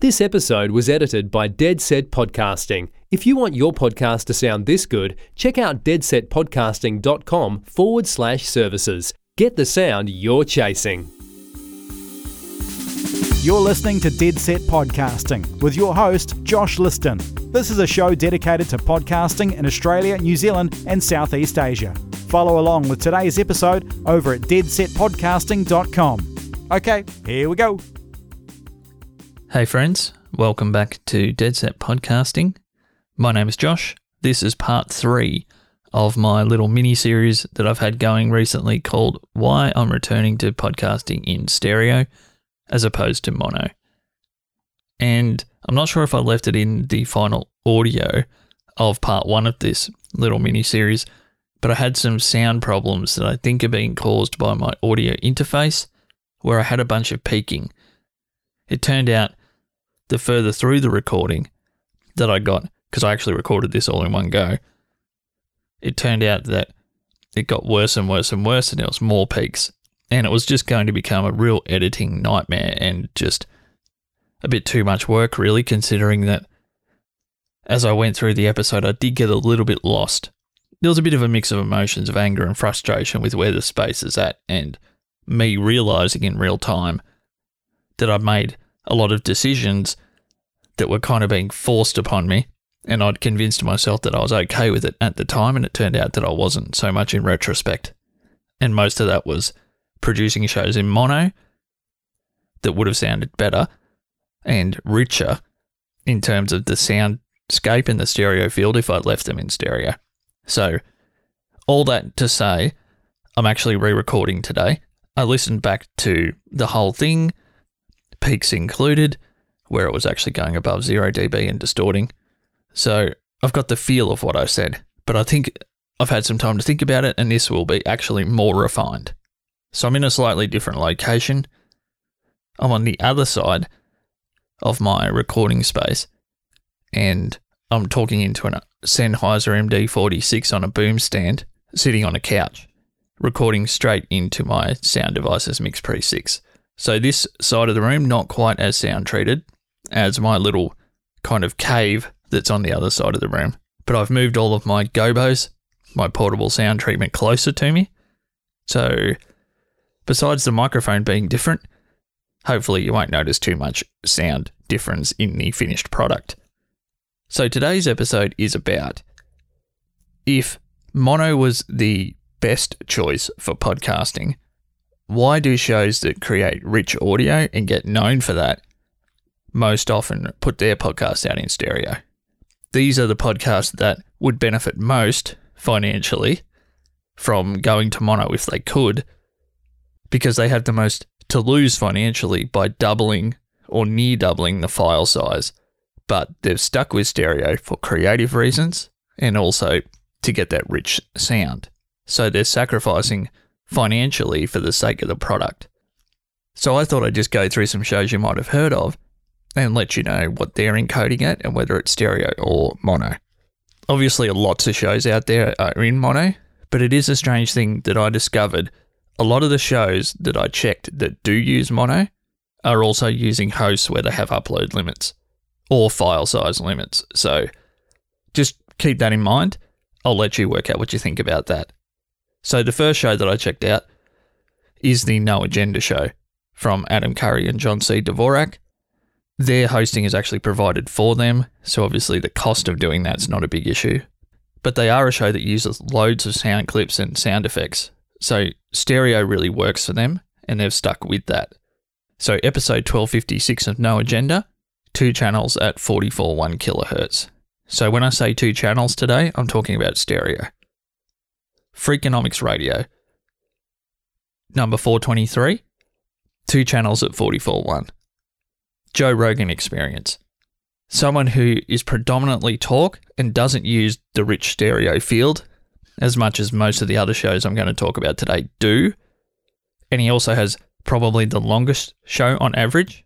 This episode was edited by Dead Set Podcasting. If you want your podcast to sound this good, check out deadsetpodcasting.com forward slash services. Get the sound you're chasing. You're listening to Dead Set Podcasting with your host, Josh Liston. This is a show dedicated to podcasting in Australia, New Zealand, and Southeast Asia. Follow along with today's episode over at deadsetpodcasting.com. Okay, here we go. Hey, friends, welcome back to Dead Set Podcasting. My name is Josh. This is part three of my little mini series that I've had going recently called Why I'm Returning to Podcasting in Stereo as opposed to mono. And I'm not sure if I left it in the final audio of part one of this little mini series, but I had some sound problems that I think are being caused by my audio interface where I had a bunch of peaking. It turned out the further through the recording that I got, because I actually recorded this all in one go, it turned out that it got worse and worse and worse, and there was more peaks. And it was just going to become a real editing nightmare and just a bit too much work, really, considering that as I went through the episode, I did get a little bit lost. There was a bit of a mix of emotions of anger and frustration with where the space is at, and me realizing in real time that I'd made a lot of decisions that were kind of being forced upon me. And I'd convinced myself that I was okay with it at the time, and it turned out that I wasn't so much in retrospect. And most of that was producing shows in mono that would have sounded better and richer in terms of the soundscape and the stereo field if I'd left them in stereo. So, all that to say, I'm actually re recording today. I listened back to the whole thing peaks included, where it was actually going above 0 dB and distorting. So I've got the feel of what I said, but I think I've had some time to think about it, and this will be actually more refined. So I'm in a slightly different location. I'm on the other side of my recording space, and I'm talking into a Sennheiser MD46 on a boom stand, sitting on a couch, recording straight into my sound devices Mix Pre 6. So this side of the room not quite as sound treated as my little kind of cave that's on the other side of the room. But I've moved all of my gobos, my portable sound treatment closer to me. So besides the microphone being different, hopefully you won't notice too much sound difference in the finished product. So today's episode is about if mono was the best choice for podcasting, why do shows that create rich audio and get known for that most often put their podcasts out in stereo? These are the podcasts that would benefit most financially from going to mono if they could, because they have the most to lose financially by doubling or near doubling the file size. But they've stuck with stereo for creative reasons and also to get that rich sound. So they're sacrificing financially for the sake of the product. So I thought I'd just go through some shows you might have heard of and let you know what they're encoding at and whether it's stereo or mono. Obviously, lots of shows out there are in mono, but it is a strange thing that I discovered. A lot of the shows that I checked that do use mono are also using hosts where they have upload limits or file size limits. So just keep that in mind. I'll let you work out what you think about that. So the first show that I checked out is the No Agenda show from Adam Curry and John C. Dvorak. Their hosting is actually provided for them, so obviously the cost of doing that's not a big issue. But they are a show that uses loads of sound clips and sound effects, so stereo really works for them, and they've stuck with that. So episode 1256 of No Agenda, two channels at 44.1 kilohertz. So when I say two channels today, I'm talking about stereo. Freakonomics Radio. Number 423, two channels at 44.1. Joe Rogan Experience. Someone who is predominantly talk and doesn't use the rich stereo field as much as most of the other shows I'm going to talk about today do. And he also has probably the longest show on average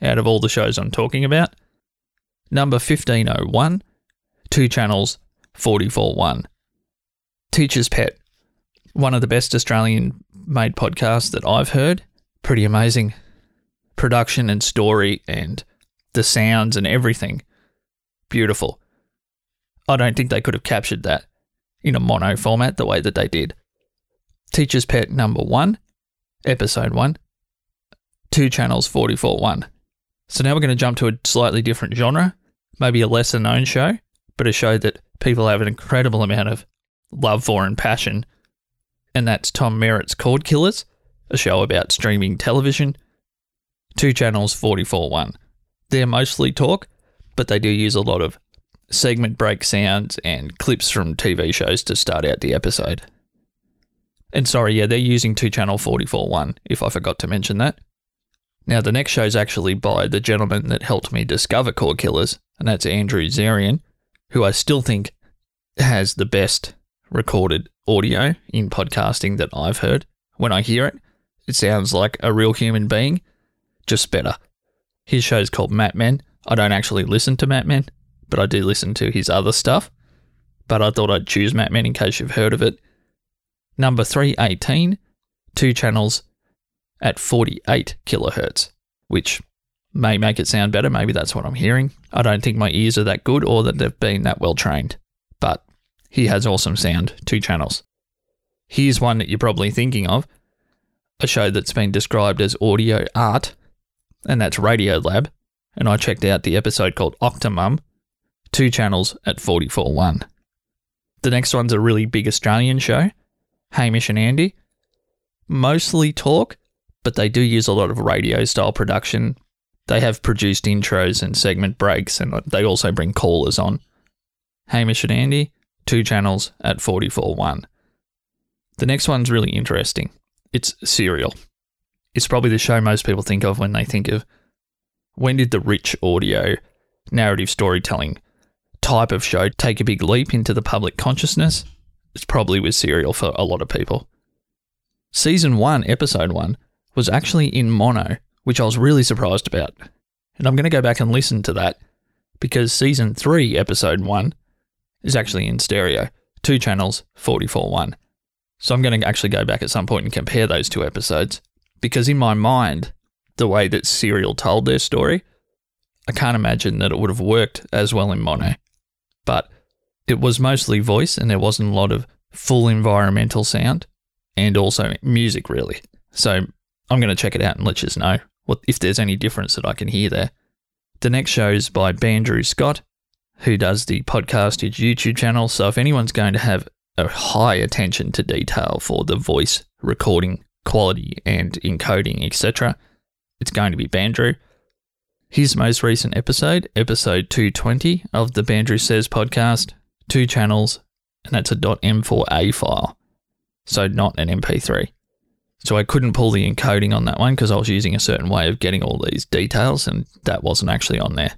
out of all the shows I'm talking about. Number 1501, two channels, 44.1. Teacher's Pet, one of the best Australian made podcasts that I've heard. Pretty amazing production and story and the sounds and everything. Beautiful. I don't think they could have captured that in a mono format the way that they did. Teacher's Pet number one, episode one, two channels 44 1. So now we're going to jump to a slightly different genre, maybe a lesser known show, but a show that people have an incredible amount of love for and passion. And that's Tom Merritt's Cord Killers, a show about streaming television. Two channels 44 1. They're mostly talk, but they do use a lot of segment break sounds and clips from TV shows to start out the episode. And sorry, yeah, they're using two channel 44 1, if I forgot to mention that. Now, the next show is actually by the gentleman that helped me discover Cord Killers, and that's Andrew Zarian, who I still think has the best recorded audio in podcasting that I've heard. When I hear it, it sounds like a real human being, just better. His show is called Mat Men. I don't actually listen to Mat Men, but I do listen to his other stuff. But I thought I'd choose Mat Men in case you've heard of it. Number 318, two channels at 48 kilohertz, which may make it sound better. Maybe that's what I'm hearing. I don't think my ears are that good or that they've been that well trained, but he has awesome sound, two channels. Here's one that you're probably thinking of a show that's been described as audio art, and that's Radiolab. And I checked out the episode called Octomum, two channels at 44.1. The next one's a really big Australian show, Hamish and Andy. Mostly talk, but they do use a lot of radio style production. They have produced intros and segment breaks, and they also bring callers on. Hamish and Andy, two channels at 44.1. The next one's really interesting. It's Serial. It's probably the show most people think of when they think of when did the rich audio, narrative storytelling type of show take a big leap into the public consciousness? It's probably with Serial for a lot of people. Season 1, Episode 1 was actually in mono, which I was really surprised about. And I'm going to go back and listen to that because season 3, episode 1 is actually in stereo, two channels, 44.1. So I'm going to actually go back at some point and compare those two episodes because in my mind, the way that Serial told their story, I can't imagine that it would have worked as well in mono. But it was mostly voice and there wasn't a lot of full environmental sound and also music, really. So I'm going to check it out and let you know what if there's any difference that I can hear there. The next show is by Bandrew Scott, who does the podcast, his YouTube channel. So if anyone's going to have a high attention to detail for the voice recording quality and encoding, etc., it's going to be Bandrew. His most recent episode, episode 220 of the Bandrew Says podcast, two channels, and that's a .m4a file, so not an MP3. So I couldn't pull the encoding on that one because I was using a certain way of getting all these details and that wasn't actually on there.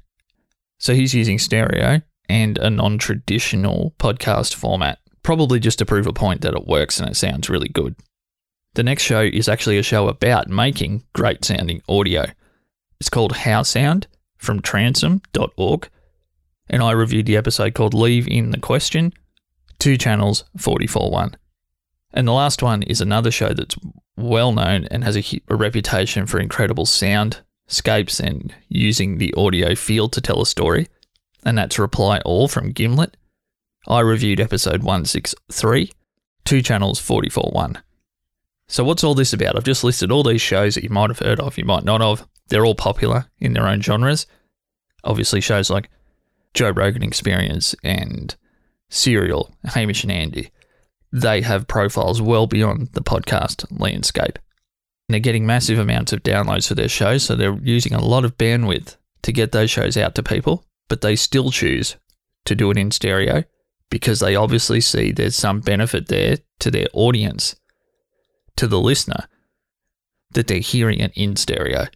So he's using stereo and a non traditional podcast format, probably just to prove a point that it works and it sounds really good. The next show is actually a show about making great sounding audio. It's called How Sound from transom.org. And I reviewed the episode called Leave in the Question, two channels, 44.1. And the last one is another show that's well known and has a, a reputation for incredible soundscapes and using the audio field to tell a story. And that's Reply All from Gimlet. I reviewed episode 163, two channels 44.1. So, what's all this about? I've just listed all these shows that you might have heard of, you might not have. They're all popular in their own genres. Obviously, shows like Joe Rogan Experience and Serial, Hamish and Andy they have profiles well beyond the podcast landscape. They're getting massive amounts of downloads for their shows, so they're using a lot of bandwidth to get those shows out to people, but they still choose to do it in stereo because they obviously see there's some benefit there to their audience, to the listener, that they're hearing it in stereo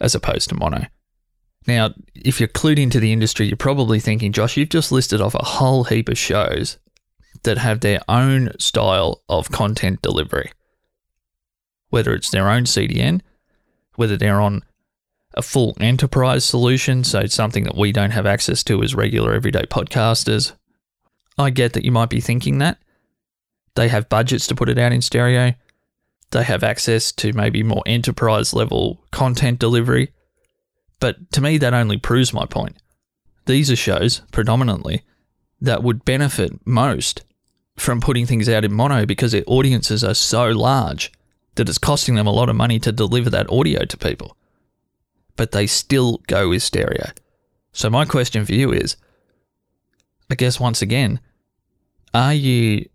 as opposed to mono. Now, if you're clued into the industry, you're probably thinking, Josh, you've just listed off a whole heap of shows that have their own style of content delivery. Whether it's their own CDN, whether they're on a full enterprise solution, so it's something that we don't have access to as regular everyday podcasters. I get that you might be thinking that. They have budgets to put it out in stereo. They have access to maybe more enterprise level content delivery. But to me, that only proves my point. These are shows, predominantly, that would benefit most from putting things out in mono because their audiences are so large that it's costing them a lot of money to deliver that audio to people. But they still go with stereo. So, my question for you is I guess once again, are you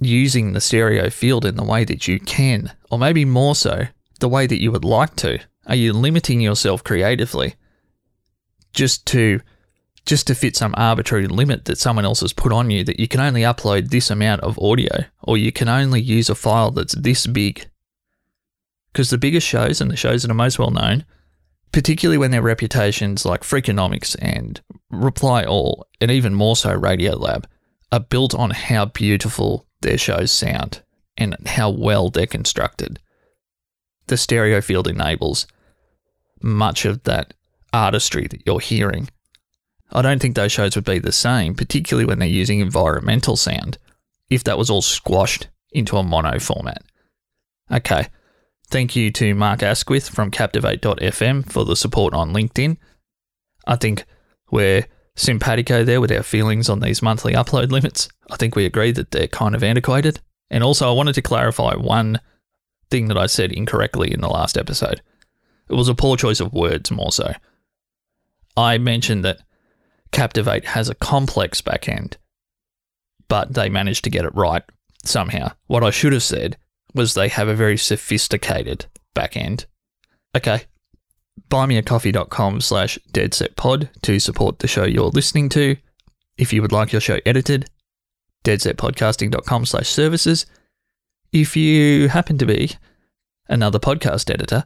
using the stereo field in the way that you can, or maybe more so, the way that you would like to? Are you limiting yourself creatively just to just to fit some arbitrary limit that someone else has put on you that you can only upload this amount of audio or you can only use a file that's this big? Because the biggest shows and the shows that are most well known, particularly when their reputations like Freakonomics and Reply All, and even more so Radio Lab, are built on how beautiful their shows sound and how well they're constructed. The stereo field enables much of that artistry that you're hearing. I don't think those shows would be the same, particularly when they're using environmental sound, if that was all squashed into a mono format. Okay. Thank you to Mark Asquith from Captivate.fm for the support on LinkedIn. I think we're simpatico there with our feelings on these monthly upload limits. I think we agree that they're kind of antiquated. And also, I wanted to clarify one thing that I said incorrectly in the last episode. It was a poor choice of words, more so. I mentioned that Captivate has a complex backend, but they managed to get it right somehow. What I should have said was they have a very sophisticated backend. Okay. Buymeacoffee.com slash deadsetpod to support the show you're listening to. If you would like your show edited, deadsetpodcasting.com slash services. If you happen to be another podcast editor,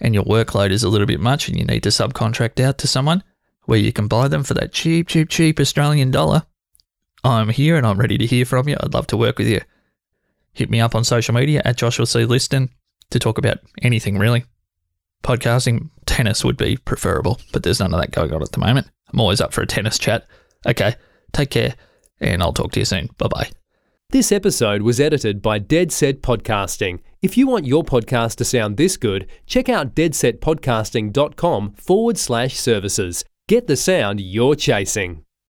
and your workload is a little bit much and you need to subcontract out to someone where you can buy them for that cheap, cheap, cheap Australian dollar, I'm here and I'm ready to hear from you. I'd love to work with you. Hit me up on social media at Joshua C. Liston to talk about anything really. Podcasting, tennis would be preferable, but there's none of that going on at the moment. I'm always up for a tennis chat. Okay, take care, and I'll talk to you soon. Bye bye. This episode was edited by Dead Set Podcasting. If you want your podcast to sound this good, check out deadsetpodcasting.com forward slash services. Get the sound you're chasing.